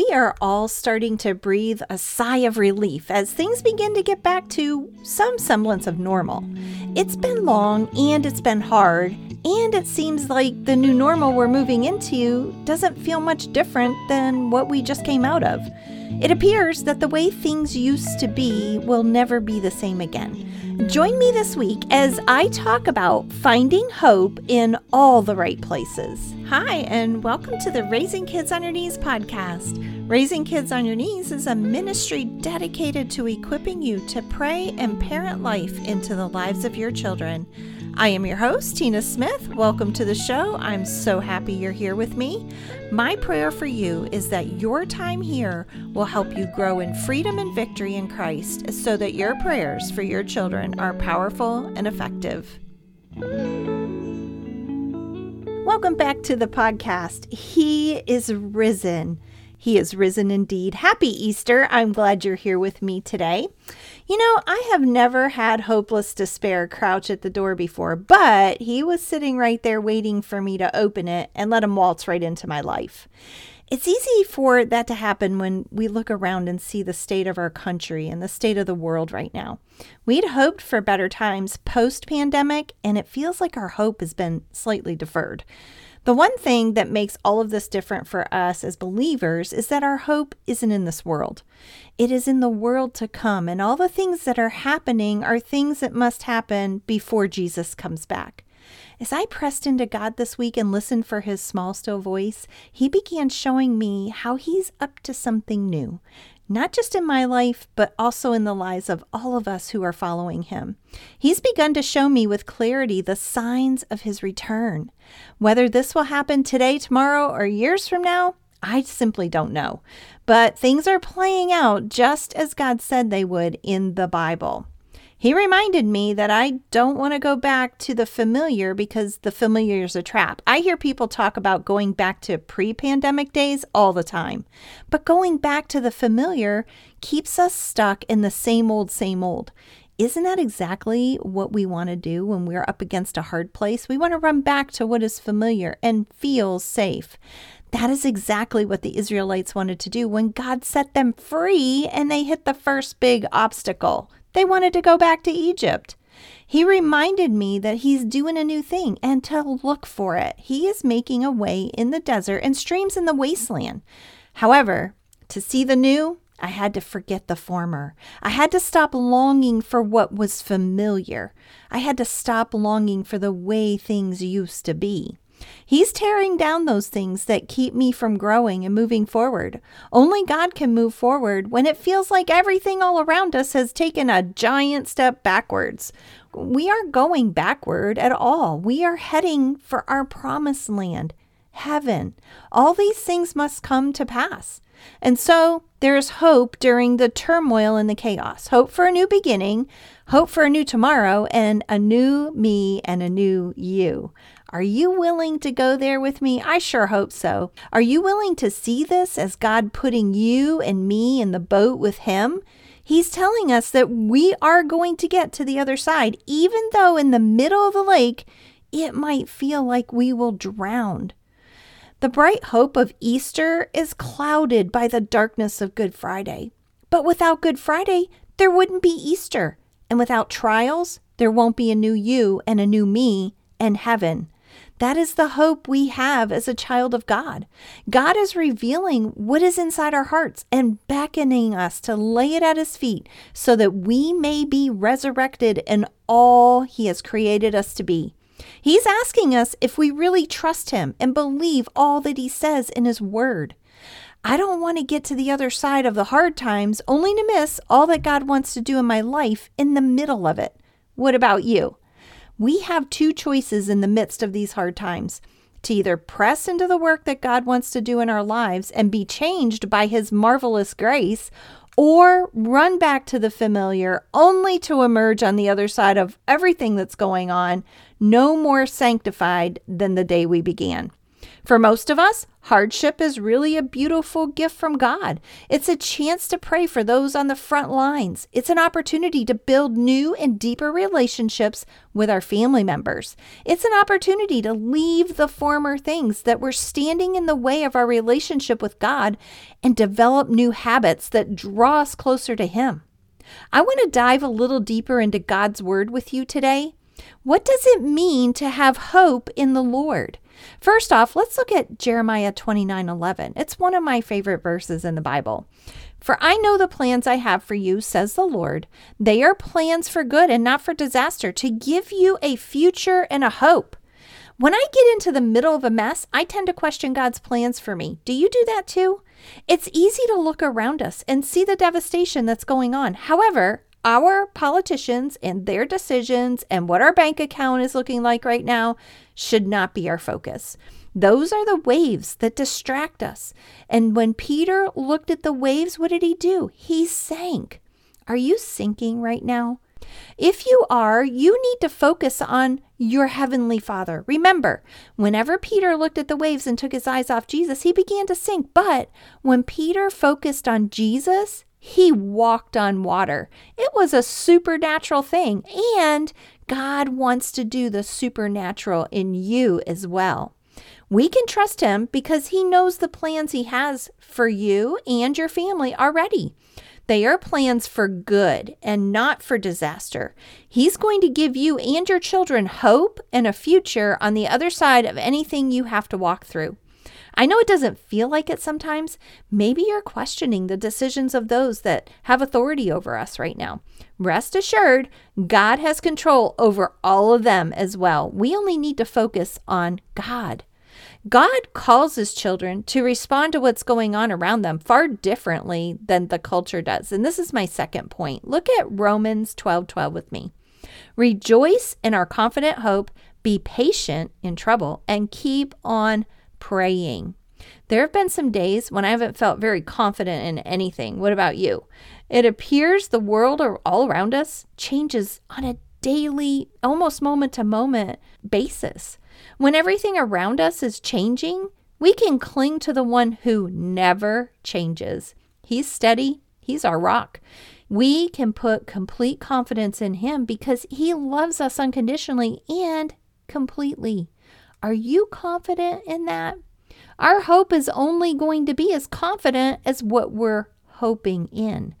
we are all starting to breathe a sigh of relief as things begin to get back to some semblance of normal. It's been long and it's been hard, and it seems like the new normal we're moving into doesn't feel much different than what we just came out of. It appears that the way things used to be will never be the same again. Join me this week as I talk about finding hope in all the right places. Hi, and welcome to the Raising Kids on Your Knees podcast. Raising Kids on Your Knees is a ministry dedicated to equipping you to pray and parent life into the lives of your children. I am your host, Tina Smith. Welcome to the show. I'm so happy you're here with me. My prayer for you is that your time here will help you grow in freedom and victory in Christ so that your prayers for your children are powerful and effective. Welcome back to the podcast. He is risen. He is risen indeed. Happy Easter. I'm glad you're here with me today. You know, I have never had hopeless despair crouch at the door before, but he was sitting right there waiting for me to open it and let him waltz right into my life. It's easy for that to happen when we look around and see the state of our country and the state of the world right now. We'd hoped for better times post pandemic, and it feels like our hope has been slightly deferred. The one thing that makes all of this different for us as believers is that our hope isn't in this world. It is in the world to come, and all the things that are happening are things that must happen before Jesus comes back. As I pressed into God this week and listened for his small, still voice, he began showing me how he's up to something new not just in my life, but also in the lives of all of us who are following him. He's begun to show me with clarity the signs of his return. Whether this will happen today, tomorrow, or years from now, I simply don't know. But things are playing out just as God said they would in the Bible. He reminded me that I don't want to go back to the familiar because the familiar is a trap. I hear people talk about going back to pre pandemic days all the time, but going back to the familiar keeps us stuck in the same old, same old. Isn't that exactly what we want to do when we're up against a hard place? We want to run back to what is familiar and feels safe. That is exactly what the Israelites wanted to do when God set them free and they hit the first big obstacle they wanted to go back to Egypt. He reminded me that he's doing a new thing and to look for it. He is making a way in the desert and streams in the wasteland. However, to see the new, I had to forget the former. I had to stop longing for what was familiar. I had to stop longing for the way things used to be. He's tearing down those things that keep me from growing and moving forward. Only God can move forward when it feels like everything all around us has taken a giant step backwards. We aren't going backward at all. We are heading for our promised land, heaven. All these things must come to pass. And so there is hope during the turmoil and the chaos hope for a new beginning, hope for a new tomorrow, and a new me and a new you. Are you willing to go there with me? I sure hope so. Are you willing to see this as God putting you and me in the boat with Him? He's telling us that we are going to get to the other side, even though in the middle of the lake it might feel like we will drown. The bright hope of Easter is clouded by the darkness of Good Friday. But without Good Friday, there wouldn't be Easter. And without trials, there won't be a new you and a new me and heaven. That is the hope we have as a child of God. God is revealing what is inside our hearts and beckoning us to lay it at His feet so that we may be resurrected in all He has created us to be. He's asking us if we really trust Him and believe all that He says in His Word. I don't want to get to the other side of the hard times only to miss all that God wants to do in my life in the middle of it. What about you? We have two choices in the midst of these hard times to either press into the work that God wants to do in our lives and be changed by His marvelous grace, or run back to the familiar only to emerge on the other side of everything that's going on, no more sanctified than the day we began. For most of us, hardship is really a beautiful gift from God. It's a chance to pray for those on the front lines. It's an opportunity to build new and deeper relationships with our family members. It's an opportunity to leave the former things that were standing in the way of our relationship with God and develop new habits that draw us closer to Him. I want to dive a little deeper into God's Word with you today. What does it mean to have hope in the Lord? First off, let's look at Jeremiah 29 11. It's one of my favorite verses in the Bible. For I know the plans I have for you, says the Lord. They are plans for good and not for disaster, to give you a future and a hope. When I get into the middle of a mess, I tend to question God's plans for me. Do you do that too? It's easy to look around us and see the devastation that's going on. However, our politicians and their decisions and what our bank account is looking like right now should not be our focus. Those are the waves that distract us. And when Peter looked at the waves, what did he do? He sank. Are you sinking right now? If you are, you need to focus on your heavenly Father. Remember, whenever Peter looked at the waves and took his eyes off Jesus, he began to sink. But when Peter focused on Jesus, he walked on water. It was a supernatural thing, and God wants to do the supernatural in you as well. We can trust Him because He knows the plans He has for you and your family already. They are plans for good and not for disaster. He's going to give you and your children hope and a future on the other side of anything you have to walk through. I know it doesn't feel like it sometimes. Maybe you're questioning the decisions of those that have authority over us right now. Rest assured, God has control over all of them as well. We only need to focus on God. God calls his children to respond to what's going on around them far differently than the culture does. And this is my second point. Look at Romans 12 12 with me. Rejoice in our confident hope, be patient in trouble, and keep on praying. There have been some days when I haven't felt very confident in anything. What about you? It appears the world or all around us changes on a daily, almost moment to moment basis. When everything around us is changing, we can cling to the one who never changes. He's steady, He's our rock. We can put complete confidence in Him because He loves us unconditionally and completely. Are you confident in that? Our hope is only going to be as confident as what we're hoping in.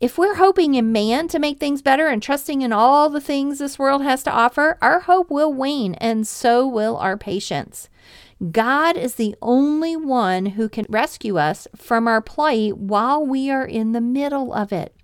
If we're hoping in man to make things better and trusting in all the things this world has to offer, our hope will wane and so will our patience. God is the only one who can rescue us from our plight while we are in the middle of it.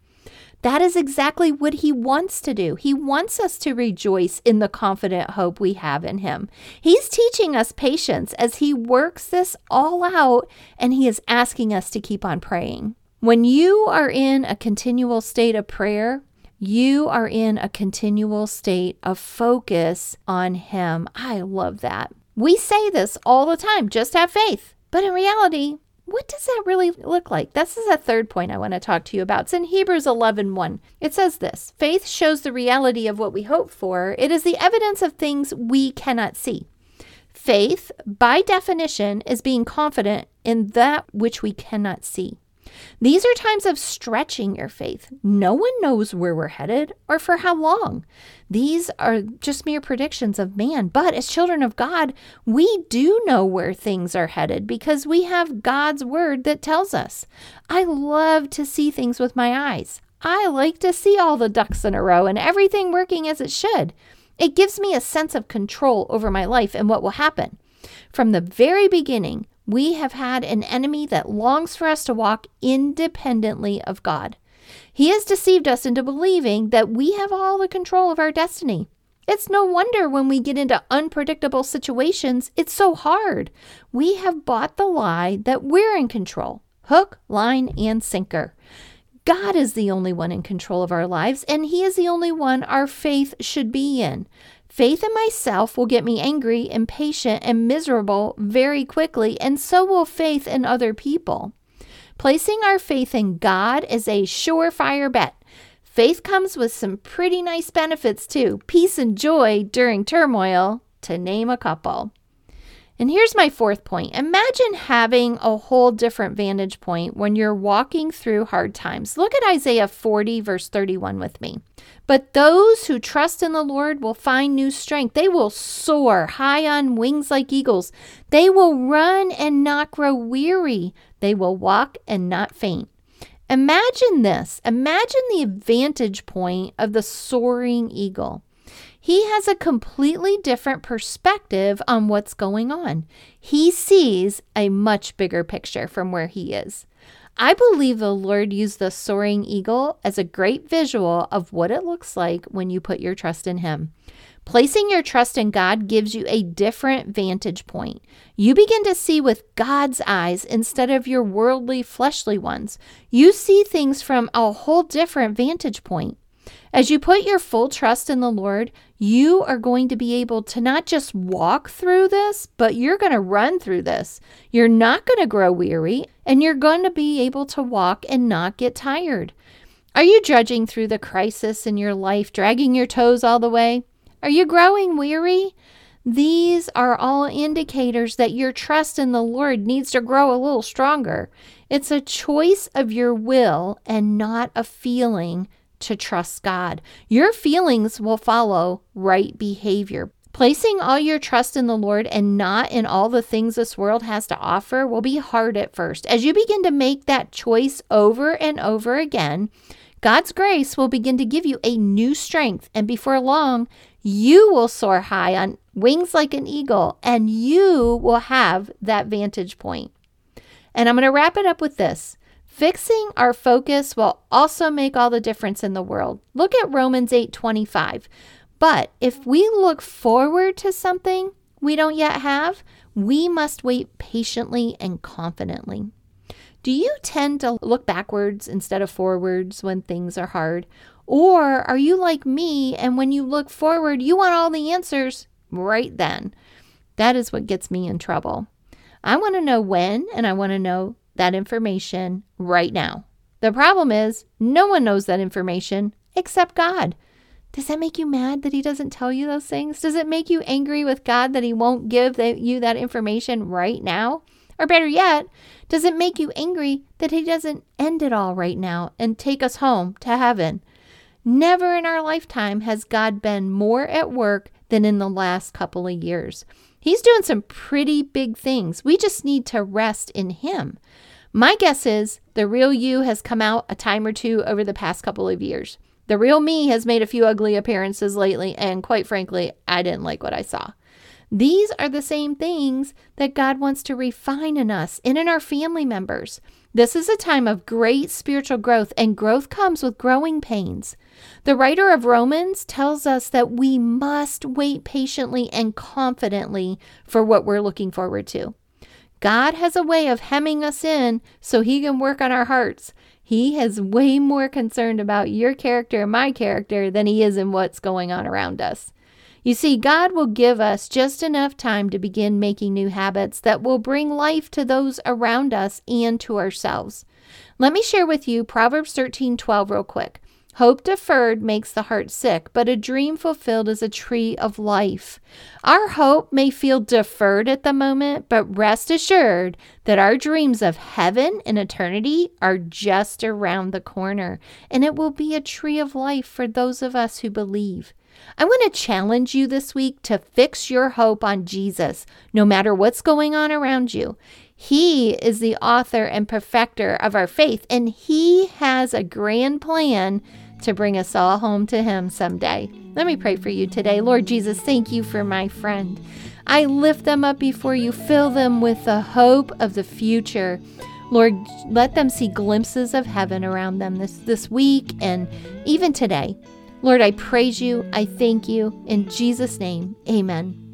That is exactly what he wants to do. He wants us to rejoice in the confident hope we have in him. He's teaching us patience as he works this all out, and he is asking us to keep on praying. When you are in a continual state of prayer, you are in a continual state of focus on Him. I love that. We say this all the time just have faith. But in reality, what does that really look like? This is a third point I want to talk to you about. It's in Hebrews 11 1. It says this Faith shows the reality of what we hope for, it is the evidence of things we cannot see. Faith, by definition, is being confident in that which we cannot see. These are times of stretching your faith. No one knows where we're headed or for how long. These are just mere predictions of man. But as children of God, we do know where things are headed because we have God's word that tells us. I love to see things with my eyes. I like to see all the ducks in a row and everything working as it should. It gives me a sense of control over my life and what will happen. From the very beginning, we have had an enemy that longs for us to walk independently of God. He has deceived us into believing that we have all the control of our destiny. It's no wonder when we get into unpredictable situations, it's so hard. We have bought the lie that we're in control hook, line, and sinker. God is the only one in control of our lives, and He is the only one our faith should be in. Faith in myself will get me angry, impatient, and miserable very quickly, and so will faith in other people. Placing our faith in God is a surefire bet. Faith comes with some pretty nice benefits too peace and joy during turmoil, to name a couple. And here's my fourth point imagine having a whole different vantage point when you're walking through hard times. Look at Isaiah 40, verse 31 with me. But those who trust in the Lord will find new strength. They will soar high on wings like eagles. They will run and not grow weary. They will walk and not faint. Imagine this. Imagine the vantage point of the soaring eagle. He has a completely different perspective on what's going on. He sees a much bigger picture from where he is. I believe the Lord used the soaring eagle as a great visual of what it looks like when you put your trust in Him. Placing your trust in God gives you a different vantage point. You begin to see with God's eyes instead of your worldly, fleshly ones. You see things from a whole different vantage point. As you put your full trust in the Lord, you are going to be able to not just walk through this, but you're going to run through this. You're not going to grow weary, and you're going to be able to walk and not get tired. Are you drudging through the crisis in your life, dragging your toes all the way? Are you growing weary? These are all indicators that your trust in the Lord needs to grow a little stronger. It's a choice of your will and not a feeling to trust God. Your feelings will follow right behavior. Placing all your trust in the Lord and not in all the things this world has to offer will be hard at first. As you begin to make that choice over and over again, God's grace will begin to give you a new strength, and before long, you will soar high on wings like an eagle, and you will have that vantage point. And I'm going to wrap it up with this. Fixing our focus will also make all the difference in the world. Look at Romans 8:25. But if we look forward to something we don't yet have, we must wait patiently and confidently. Do you tend to look backwards instead of forwards when things are hard? Or are you like me and when you look forward, you want all the answers right then? That is what gets me in trouble. I want to know when and I want to know that information right now. The problem is, no one knows that information except God. Does that make you mad that He doesn't tell you those things? Does it make you angry with God that He won't give you that information right now? Or better yet, does it make you angry that He doesn't end it all right now and take us home to heaven? Never in our lifetime has God been more at work than in the last couple of years. He's doing some pretty big things. We just need to rest in Him. My guess is the real you has come out a time or two over the past couple of years. The real me has made a few ugly appearances lately, and quite frankly, I didn't like what I saw. These are the same things that God wants to refine in us and in our family members. This is a time of great spiritual growth, and growth comes with growing pains. The writer of Romans tells us that we must wait patiently and confidently for what we're looking forward to. God has a way of hemming us in so he can work on our hearts. He is way more concerned about your character and my character than he is in what's going on around us. You see, God will give us just enough time to begin making new habits that will bring life to those around us and to ourselves. Let me share with you Proverbs 13 12 real quick. Hope deferred makes the heart sick, but a dream fulfilled is a tree of life. Our hope may feel deferred at the moment, but rest assured that our dreams of heaven and eternity are just around the corner, and it will be a tree of life for those of us who believe. I want to challenge you this week to fix your hope on Jesus, no matter what's going on around you. He is the author and perfecter of our faith, and He has a grand plan to bring us all home to Him someday. Let me pray for you today. Lord Jesus, thank you for my friend. I lift them up before you, fill them with the hope of the future. Lord, let them see glimpses of heaven around them this, this week and even today. Lord, I praise you. I thank you. In Jesus' name, amen.